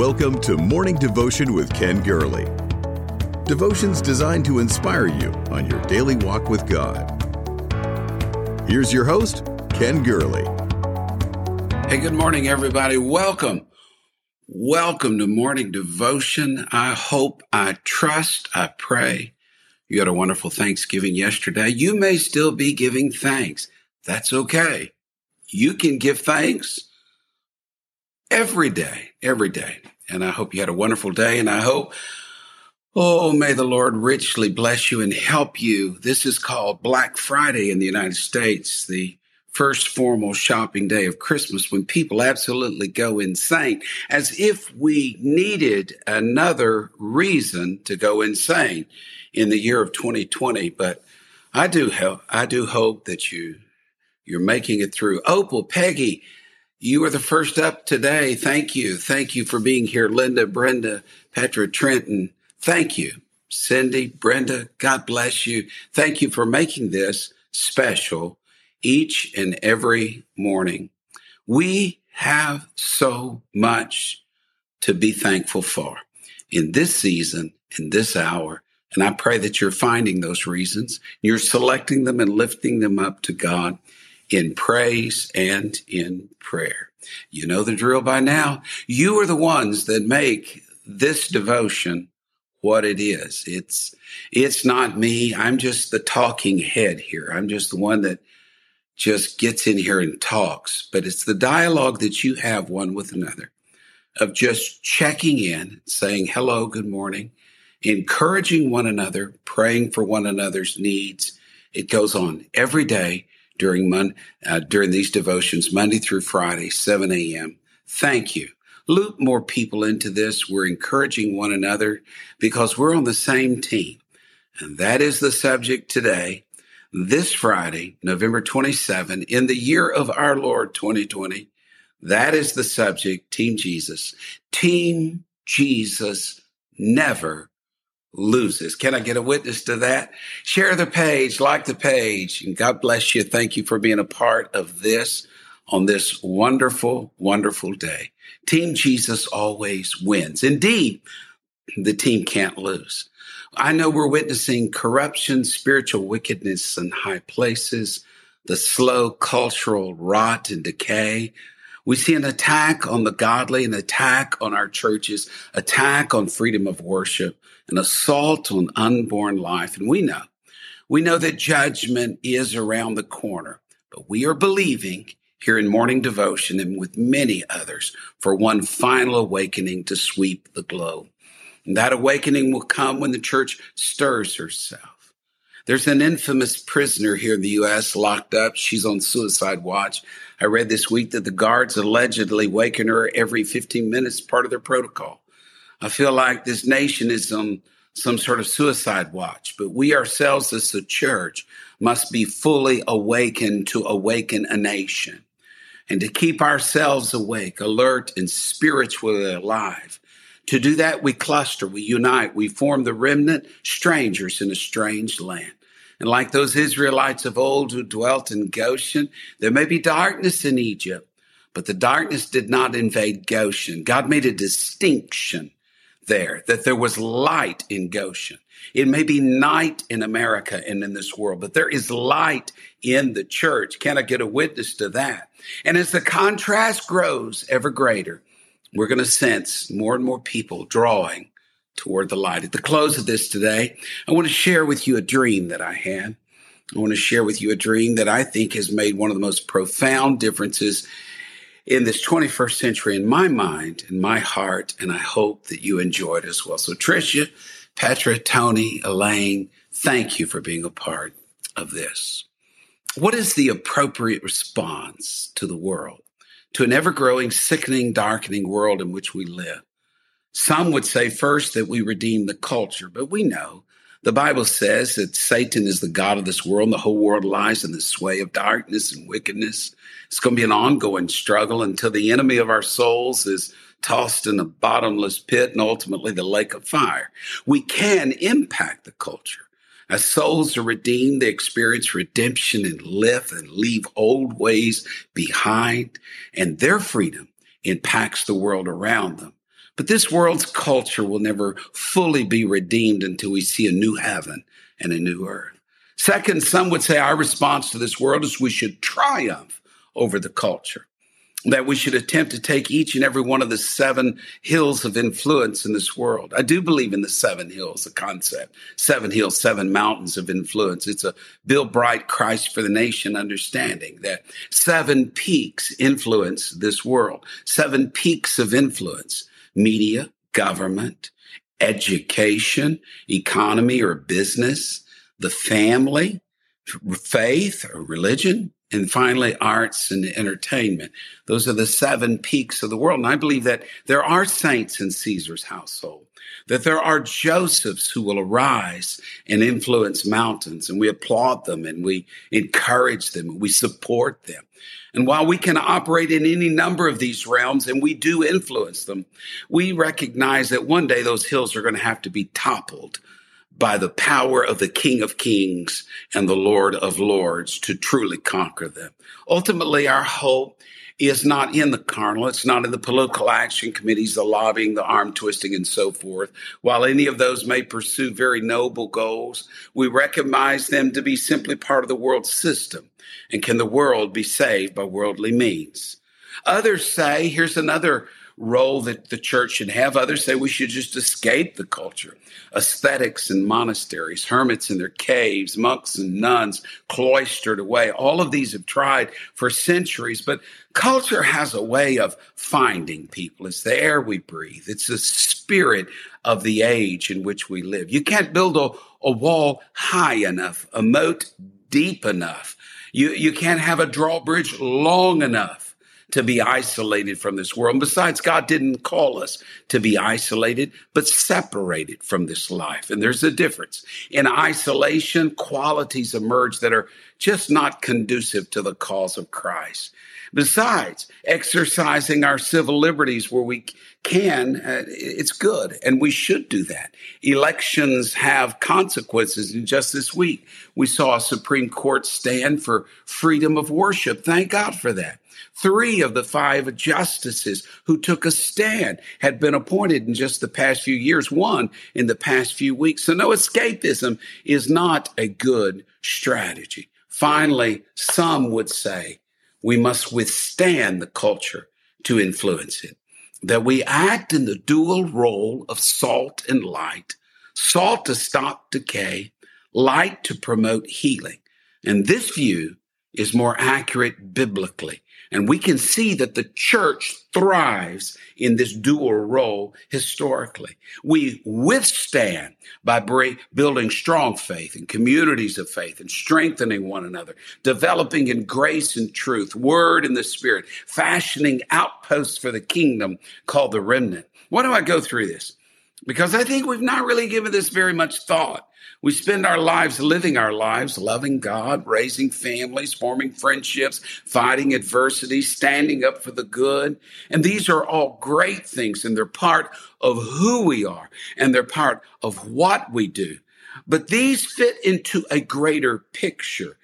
Welcome to Morning Devotion with Ken Gurley. Devotions designed to inspire you on your daily walk with God. Here's your host, Ken Gurley. Hey, good morning, everybody. Welcome. Welcome to Morning Devotion. I hope, I trust, I pray you had a wonderful Thanksgiving yesterday. You may still be giving thanks. That's okay. You can give thanks every day, every day. And I hope you had a wonderful day. And I hope, oh, may the Lord richly bless you and help you. This is called Black Friday in the United States, the first formal shopping day of Christmas when people absolutely go insane as if we needed another reason to go insane in the year of 2020. But I do help, I do hope that you, you're making it through. Opal, Peggy, you are the first up today. Thank you. Thank you for being here. Linda, Brenda, Petra, Trenton. Thank you. Cindy, Brenda, God bless you. Thank you for making this special each and every morning. We have so much to be thankful for in this season, in this hour. And I pray that you're finding those reasons. You're selecting them and lifting them up to God in praise and in prayer. You know the drill by now. You are the ones that make this devotion what it is. It's, it's not me. I'm just the talking head here. I'm just the one that just gets in here and talks, but it's the dialogue that you have one with another of just checking in, saying hello, good morning, encouraging one another, praying for one another's needs. It goes on every day during Mon- uh, during these devotions, Monday through Friday, 7 a.m. Thank you. Loop more people into this. We're encouraging one another because we're on the same team. And that is the subject today. This Friday, November 27, in the year of our Lord 2020, that is the subject, Team Jesus. Team Jesus never loses. Can I get a witness to that? Share the page, like the page, and God bless you. Thank you for being a part of this on this wonderful, wonderful day. Team Jesus always wins. Indeed, the team can't lose. I know we're witnessing corruption, spiritual wickedness in high places, the slow cultural rot and decay. We see an attack on the godly, an attack on our churches, attack on freedom of worship an assault on unborn life. And we know, we know that judgment is around the corner, but we are believing here in morning devotion and with many others for one final awakening to sweep the globe. And that awakening will come when the church stirs herself. There's an infamous prisoner here in the U.S. locked up. She's on suicide watch. I read this week that the guards allegedly waken her every 15 minutes, part of their protocol. I feel like this nation is on some sort of suicide watch, but we ourselves as the church must be fully awakened to awaken a nation and to keep ourselves awake, alert, and spiritually alive. To do that, we cluster, we unite, we form the remnant, strangers in a strange land. And like those Israelites of old who dwelt in Goshen, there may be darkness in Egypt, but the darkness did not invade Goshen. God made a distinction there, that there was light in Goshen. It may be night in America and in this world, but there is light in the church. Can I get a witness to that? And as the contrast grows ever greater, we're going to sense more and more people drawing toward the light. At the close of this today, I want to share with you a dream that I had. I want to share with you a dream that I think has made one of the most profound differences in this 21st century in my mind, in my heart, and I hope that you enjoyed as well. So, Tricia, Petra, Tony, Elaine, thank you for being a part of this. What is the appropriate response to the world, to an ever growing, sickening, darkening world in which we live? Some would say first that we redeem the culture, but we know the Bible says that Satan is the God of this world and the whole world lies in the sway of darkness and wickedness. It's going to be an ongoing struggle until the enemy of our souls is tossed in a bottomless pit and ultimately the lake of fire. We can impact the culture. As souls are redeemed, they experience redemption and live and leave old ways behind, and their freedom impacts the world around them. But this world's culture will never fully be redeemed until we see a new heaven and a new earth. Second, some would say our response to this world is we should triumph over the culture that we should attempt to take each and every one of the seven hills of influence in this world. I do believe in the seven hills, concept. Seven hills, seven mountains of influence. It's a Bill Bright Christ for the Nation understanding that seven peaks influence this world. Seven peaks of influence. Media, government, education, economy or business, the family, faith or religion, and finally arts and entertainment. Those are the seven peaks of the world. And I believe that there are saints in Caesar's household, that there are Josephs who will arise and influence mountains, and we applaud them and we encourage them and we support them. And while we can operate in any number of these realms and we do influence them, we recognize that one day those hills are going to have to be toppled by the power of the King of Kings and the Lord of Lords to truly conquer them. Ultimately, our hope is not in the carnal. It's not in the political action committees, the lobbying, the arm twisting, and so forth. While any of those may pursue very noble goals, we recognize them to be simply part of the world system. And can the world be saved by worldly means? Others say, here's another role that the church should have. Others say we should just escape the culture. Ascetics and monasteries, hermits in their caves, monks and nuns cloistered away. All of these have tried for centuries, but culture has a way of finding people. It's the air we breathe. It's the spirit of the age in which we live. You can't build a, a wall high enough, a moat deep enough. You, you can't have a drawbridge long enough to be isolated from this world. And besides, God didn't call us to be isolated, but separated from this life. And there's a difference. In isolation, qualities emerge that are just not conducive to the cause of Christ. Besides, exercising our civil liberties where we can, uh, it's good, and we should do that. Elections have consequences. And just this week, we saw a Supreme Court stand for freedom of worship. Thank God for that. Three of the five justices who took a stand had been appointed in just the past few years, one in the past few weeks. So no escapism is not a good strategy. Finally, some would say we must withstand the culture to influence it. That we act in the dual role of salt and light, salt to stop decay, light to promote healing. And this view is more accurate biblically. And we can see that the church thrives in this dual role historically. We withstand by building strong faith and communities of faith and strengthening one another, developing in grace and truth, word and the spirit, fashioning outposts for the kingdom called the remnant. Why do I go through this? Because I think we've not really given this very much thought. We spend our lives living our lives, loving God, raising families, forming friendships, fighting adversity, standing up for the good. And these are all great things and they're part of who we are and they're part of what we do. But these fit into a greater picture.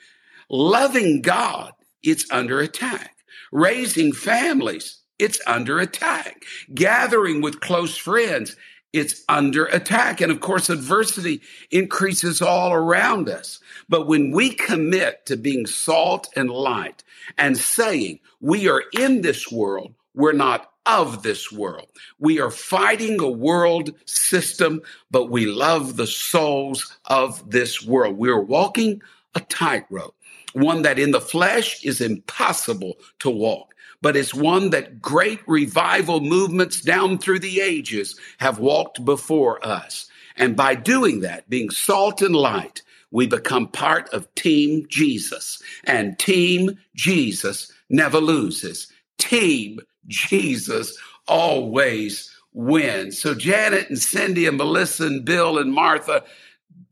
Loving God, it's under attack. Raising families, it's under attack. Gathering with close friends, it's under attack. And of course, adversity increases all around us. But when we commit to being salt and light and saying we are in this world, we're not of this world. We are fighting a world system, but we love the souls of this world. We are walking a tightrope, one that in the flesh is impossible to walk but it's one that great revival movements down through the ages have walked before us. And by doing that, being salt and light, we become part of Team Jesus. And Team Jesus never loses. Team Jesus always wins. So, Janet and Cindy and Melissa and Bill and Martha,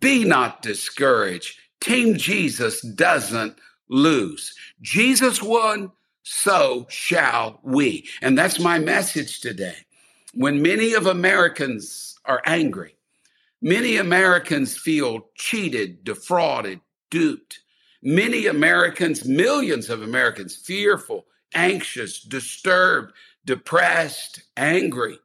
be not discouraged. Team Jesus doesn't lose. Jesus won so shall we. And that's my message today. When many of Americans are angry, many Americans feel cheated, defrauded, duped. Many Americans, millions of Americans, fearful, anxious, disturbed, depressed, angry.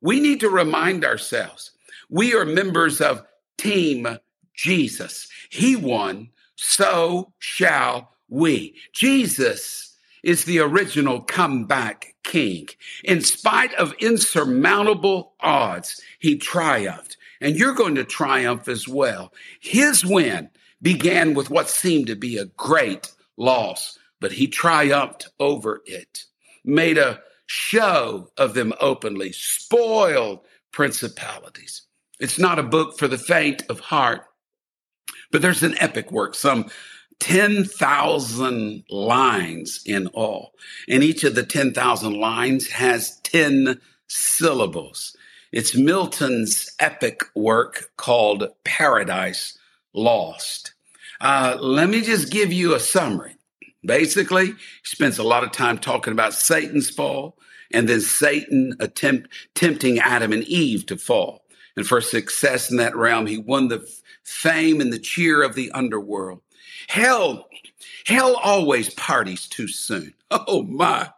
we need to remind ourselves we are members of Team Jesus. He won, so shall we. Jesus is the original comeback king. In spite of insurmountable odds, he triumphed. And you're going to triumph as well. His win began with what seemed to be a great loss, but he triumphed over it, made a show of them openly, spoiled principalities. It's not a book for the faint of heart, but there's an epic work, some 10,000 lines in all. And each of the 10,000 lines has 10 syllables. It's Milton's epic work called Paradise Lost. Uh, let me just give you a summary. Basically, he spends a lot of time talking about Satan's fall and then Satan attempt, tempting Adam and Eve to fall. And for success in that realm, he won the fame and the cheer of the underworld. Hell, hell always parties too soon. Oh my.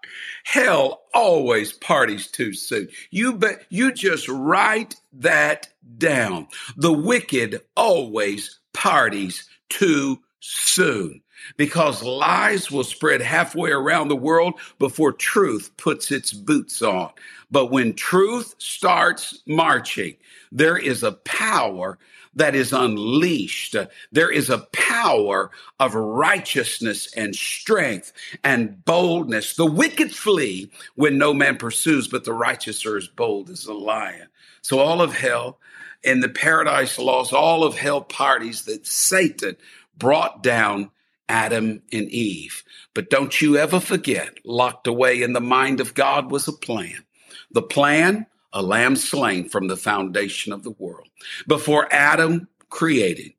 Hell always parties too soon. You bet, you just write that down. The wicked always parties too soon because lies will spread halfway around the world before truth puts its boots on. But when truth starts marching, there is a power that is unleashed. There is a power of righteousness and strength and boldness. The wicked flee when no man pursues, but the righteous are as bold as a lion. So all of hell and the paradise lost, all of hell parties that Satan brought down Adam and Eve. But don't you ever forget, locked away in the mind of God was a plan. The plan, a lamb slain from the foundation of the world. Before Adam created,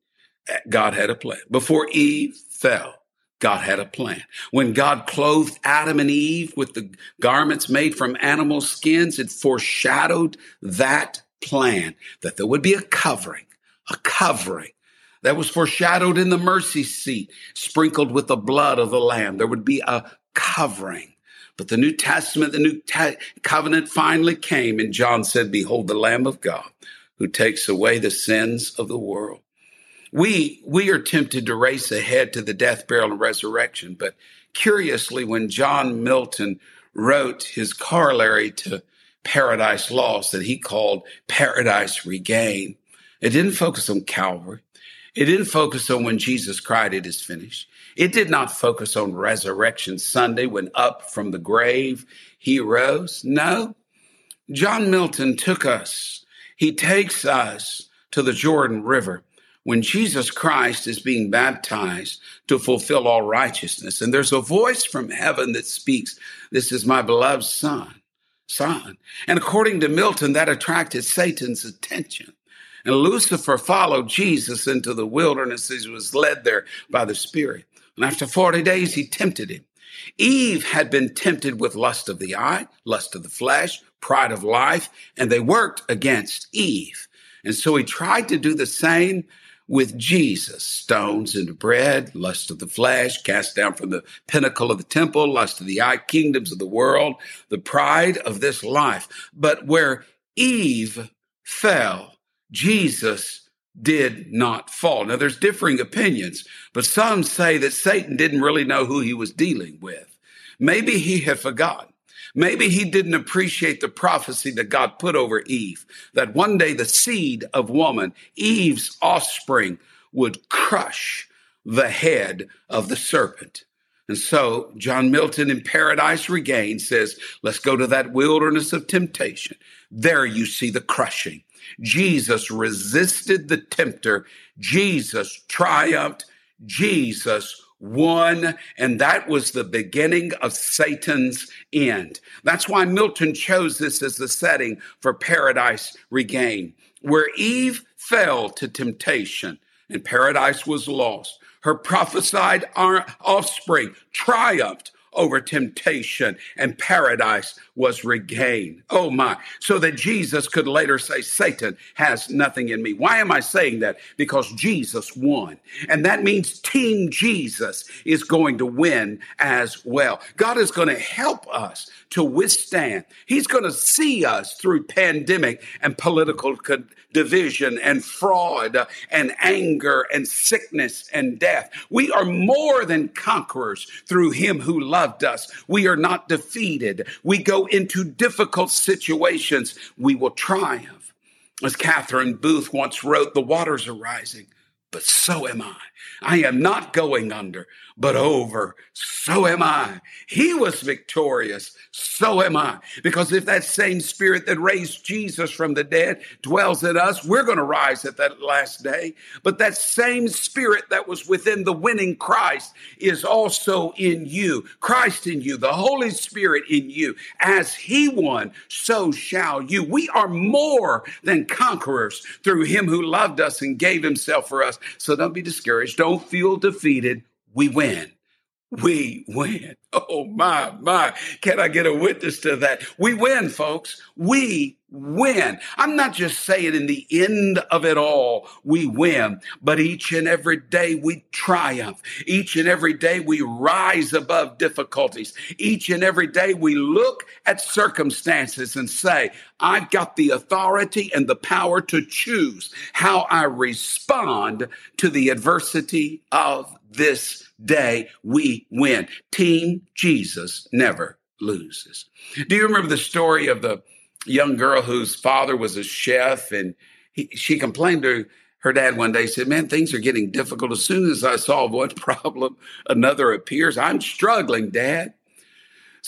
God had a plan. Before Eve fell, God had a plan. When God clothed Adam and Eve with the garments made from animal skins, it foreshadowed that plan that there would be a covering, a covering that was foreshadowed in the mercy seat, sprinkled with the blood of the Lamb. There would be a covering. But the New Testament, the New Covenant finally came, and John said, Behold, the Lamb of God who takes away the sins of the world. We, we are tempted to race ahead to the death, burial, and resurrection. But curiously, when John Milton wrote his corollary to Paradise Lost that he called Paradise Regained, it didn't focus on Calvary. It didn't focus on when Jesus cried, It is finished. It did not focus on Resurrection Sunday when up from the grave he rose. No. John Milton took us, he takes us to the Jordan River when Jesus Christ is being baptized to fulfill all righteousness. And there's a voice from heaven that speaks, This is my beloved Son. Son. And according to Milton, that attracted Satan's attention. And Lucifer followed Jesus into the wilderness as he was led there by the Spirit. And after 40 days, he tempted him. Eve had been tempted with lust of the eye, lust of the flesh, pride of life, and they worked against Eve. And so he tried to do the same with Jesus. Stones into bread, lust of the flesh, cast down from the pinnacle of the temple, lust of the eye, kingdoms of the world, the pride of this life. But where Eve fell, Jesus did not fall. Now, there's differing opinions, but some say that Satan didn't really know who he was dealing with. Maybe he had forgotten. Maybe he didn't appreciate the prophecy that God put over Eve, that one day the seed of woman, Eve's offspring, would crush the head of the serpent. And so John Milton in Paradise Regained says, let's go to that wilderness of temptation. There you see the crushing. Jesus resisted the tempter. Jesus triumphed. Jesus won. And that was the beginning of Satan's end. That's why Milton chose this as the setting for Paradise Regained, where Eve fell to temptation and paradise was lost. Her prophesied offspring triumphed over temptation and paradise was regained. Oh my. So that Jesus could later say, Satan has nothing in me. Why am I saying that? Because Jesus won. And that means Team Jesus is going to win as well. God is going to help us to withstand. He's going to see us through pandemic and political division and fraud and anger and sickness and death. We are more than conquerors through him who loved us. We are not defeated. We go into difficult situations. We will triumph. As Catherine Booth once wrote, the waters are rising, but so am I. I am not going under, but over. So am I. He was victorious. So am I. Because if that same spirit that raised Jesus from the dead dwells in us, we're going to rise at that last day. But that same spirit that was within the winning Christ is also in you. Christ in you, the Holy Spirit in you. As he won, so shall you. We are more than conquerors through him who loved us and gave himself for us. So don't be discouraged. Don't feel defeated. We win. We win. Oh my, my. Can I get a witness to that? We win, folks. We win. I'm not just saying in the end of it all, we win, but each and every day we triumph. Each and every day we rise above difficulties. Each and every day we look at circumstances and say, I've got the authority and the power to choose how I respond to the adversity of this day. We win. Team Jesus never loses. Do you remember the story of the young girl whose father was a chef? And he, she complained to her dad one day said man things are getting difficult. As soon as i solve one problem another appears. I'm struggling dad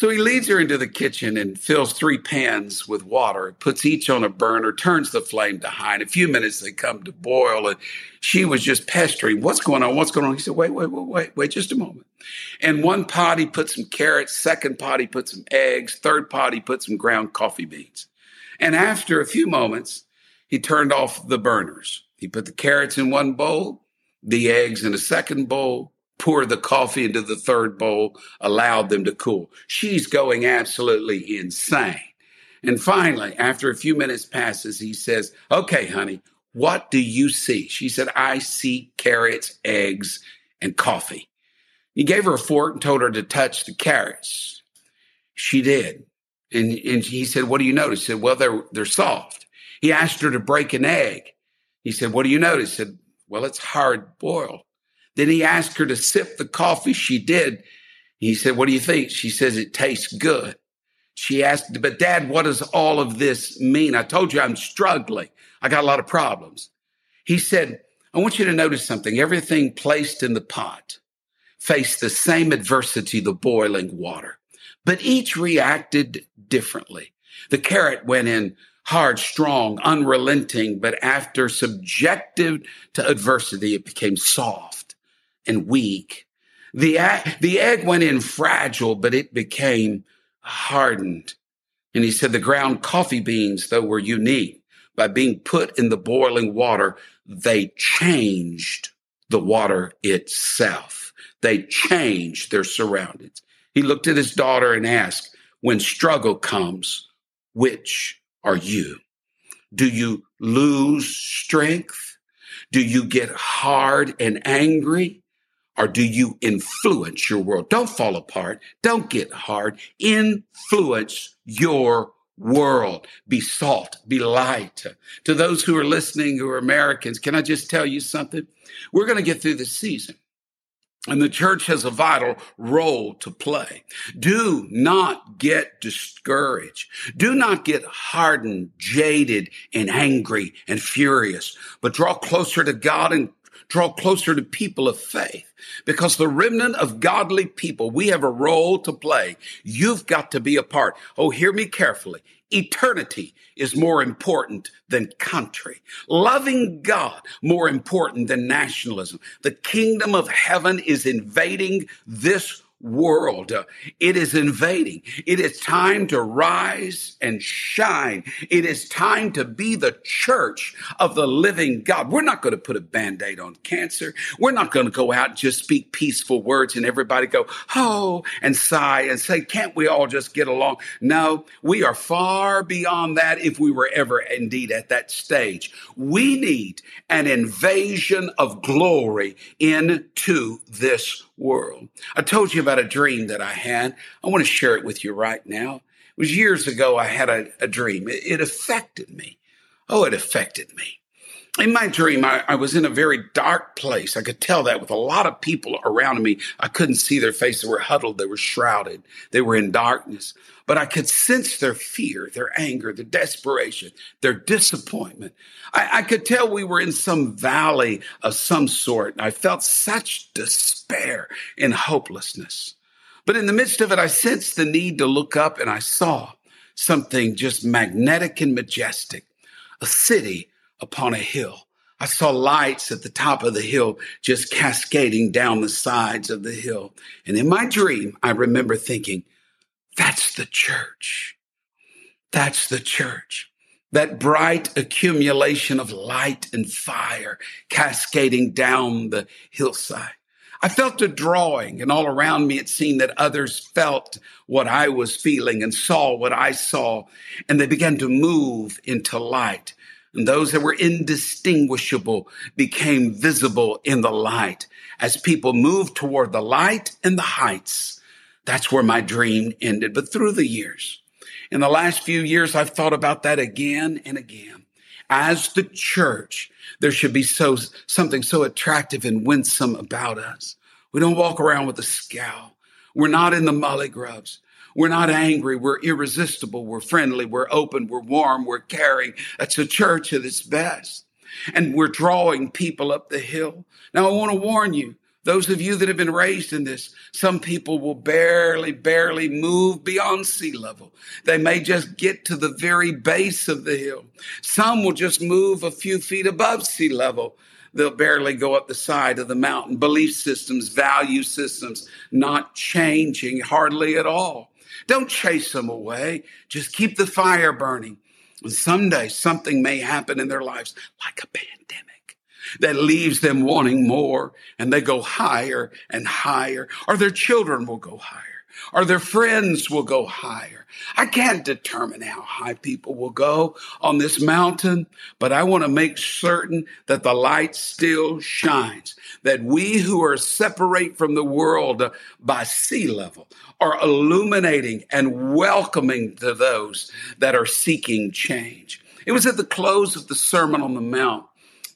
so he leads her into the kitchen and fills three pans with water, puts each on a burner, turns the flame to high. In a few minutes, they come to boil, and she was just pestering, What's going on? What's going on? He said, Wait, wait, wait, wait, wait, just a moment. And one pot, he put some carrots. Second pot, he put some eggs. Third pot, he put some ground coffee beans. And after a few moments, he turned off the burners. He put the carrots in one bowl, the eggs in a second bowl, poured the coffee into the third bowl, allowed them to cool. She's going absolutely insane. And finally, after a few minutes passes, he says, Okay, honey, what do you see? She said, I see carrots, eggs, and coffee. He gave her a fork and told her to touch the carrots. She did. And, and he said, What do you notice? She said, Well, they're, they're soft. He asked her to break an egg. He said, What do you notice? She said, Well, it's hard boiled. Then he asked her to sip the coffee. She did. He said, What do you think? She says, It tastes good. She asked, But dad, what does all of this mean? I told you I'm struggling. I got a lot of problems. He said, I want you to notice something. Everything placed in the pot faced the same adversity, the boiling water but each reacted differently. The carrot went in hard, strong, unrelenting, but after subjected to adversity, it became soft and weak. The, the egg went in fragile, but it became hardened. And he said the ground coffee beans, though, were unique. By being put in the boiling water, they changed the water itself. They changed their surroundings. He looked at his daughter and asked, When struggle comes, which are you? Do you lose strength? Do you get hard and angry? Or do you influence your world? Don't fall apart. Don't get hard. Influence your world. Be salt, be light. To those who are listening who are Americans, can I just tell you something? We're going to get through this season. And the church has a vital role to play. Do not get discouraged. Do not get hardened, jaded, and angry and furious, but draw closer to God and draw closer to people of faith because the remnant of godly people, we have a role to play. You've got to be a part. Oh, hear me carefully. Eternity is more important than country. Loving God more important than nationalism. The kingdom of heaven is invading this world. It is invading. It is time to rise and shine. It is time to be the church of the living God. We're not going to put a band-aid on cancer. We're not going to go out and just speak peaceful words and everybody go, oh, and sigh and say, can't we all just get along? No, we are far beyond that if we were ever indeed at that stage. We need an invasion of glory into this world. I told you about a dream that I had. I want to share it with you right now. It was years ago I had a, a dream. It, it, affected me. Oh, it affected me. In my dream, I, I, was in a very dark place. I could tell that with a lot of people around me. I couldn't see their faces. They were huddled. They were shrouded. They were in darkness but I could sense their fear, their anger, their desperation, their disappointment. I, I, could tell we were in some valley of some sort. I felt such despair and hopelessness. But in the midst of it, I sensed the need to look up and I saw something just magnetic and majestic, a city upon a hill. I saw lights at the top of the hill just cascading down the sides of the hill. And in my dream, I remember thinking, that's the church. That's the church. That bright accumulation of light and fire cascading down the hillside. I felt a drawing, and all around me it seemed that others felt what I was feeling and saw what I saw, and they began to move into light. And those that were indistinguishable became visible in the light as people moved toward the light and the heights that's where my dream ended. But through the years, in the last few years, I've thought about that again and again. As the church, there should be so, something so attractive and winsome about us. We don't walk around with a scowl. We're not in the molly grubs. We're not angry. We're irresistible. We're friendly. We're open. We're warm. We're caring. That's a church at its best. And we're drawing people up the hill. Now, I want to warn you, those of you that have been raised in this, some people will barely, barely move beyond sea level. They may just get to the very base of the hill. Some will just move a few feet above sea level. They'll barely go up the side of the mountain. Belief systems, value systems, not changing hardly at all. Don't chase them away. Just keep the fire burning. And someday something may happen in their lives like a pandemic that leaves them wanting more and they go higher and higher, or their children will go higher, or their friends will go higher. I can't determine how high people will go on this mountain, but I want to make certain that the light still shines, that we who are separate from the world by sea level are illuminating and welcoming to those that are seeking change. It was at the close of the Sermon on the Mount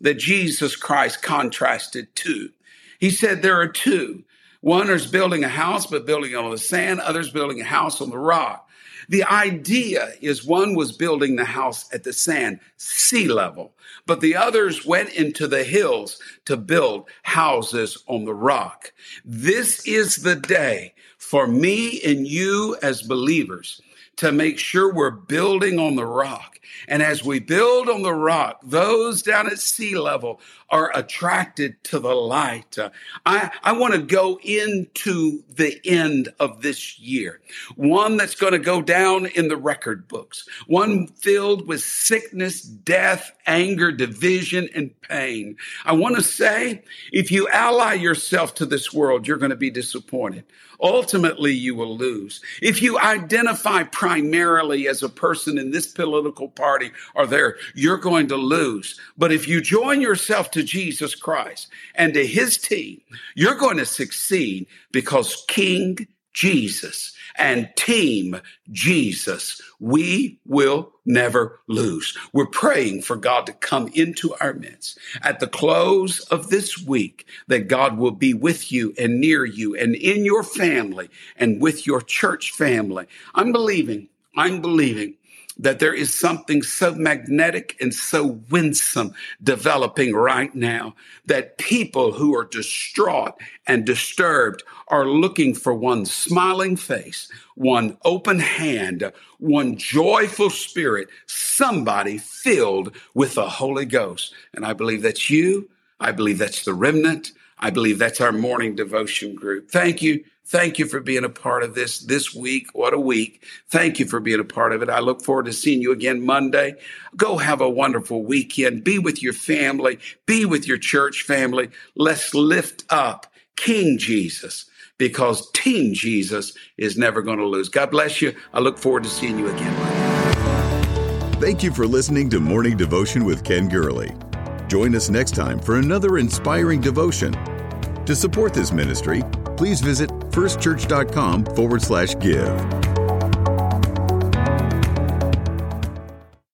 that Jesus Christ contrasted two. He said there are two. One is building a house, but building on the sand, others building a house on the rock. The idea is one was building the house at the sand, sea level, but the others went into the hills to build houses on the rock. This is the day for me and you as believers to make sure we're building on the rock. And as we build on the rock, those down at sea level are attracted to the light. Uh, I, I want to go into the end of this year, one that's going to go down in the record books, one filled with sickness, death, anger, division, and pain. I want to say, if you ally yourself to this world, you're going to be disappointed. Ultimately, you will lose. If you identify primarily as a person in this political party or there, you're going to lose. But if you join yourself to Jesus Christ and to his team, you're going to succeed because King Jesus and team Jesus, we will never lose. We're praying for God to come into our midst at the close of this week, that God will be with you and near you and in your family and with your church family. I'm believing, I'm believing that there is something so magnetic and so winsome developing right now that people who are distraught and disturbed are looking for one smiling face, one open hand, one joyful spirit, somebody filled with the Holy Ghost. And I believe that's you. I believe that's the remnant. I believe that's our morning devotion group. Thank you. Thank you for being a part of this this week. What a week. Thank you for being a part of it. I look forward to seeing you again Monday. Go have a wonderful weekend. Be with your family. Be with your church family. Let's lift up King Jesus because Team Jesus is never going to lose. God bless you. I look forward to seeing you again Monday. Thank you for listening to Morning Devotion with Ken Gurley. Join us next time for another inspiring devotion. To support this ministry, please visit firstchurch.com forward slash give.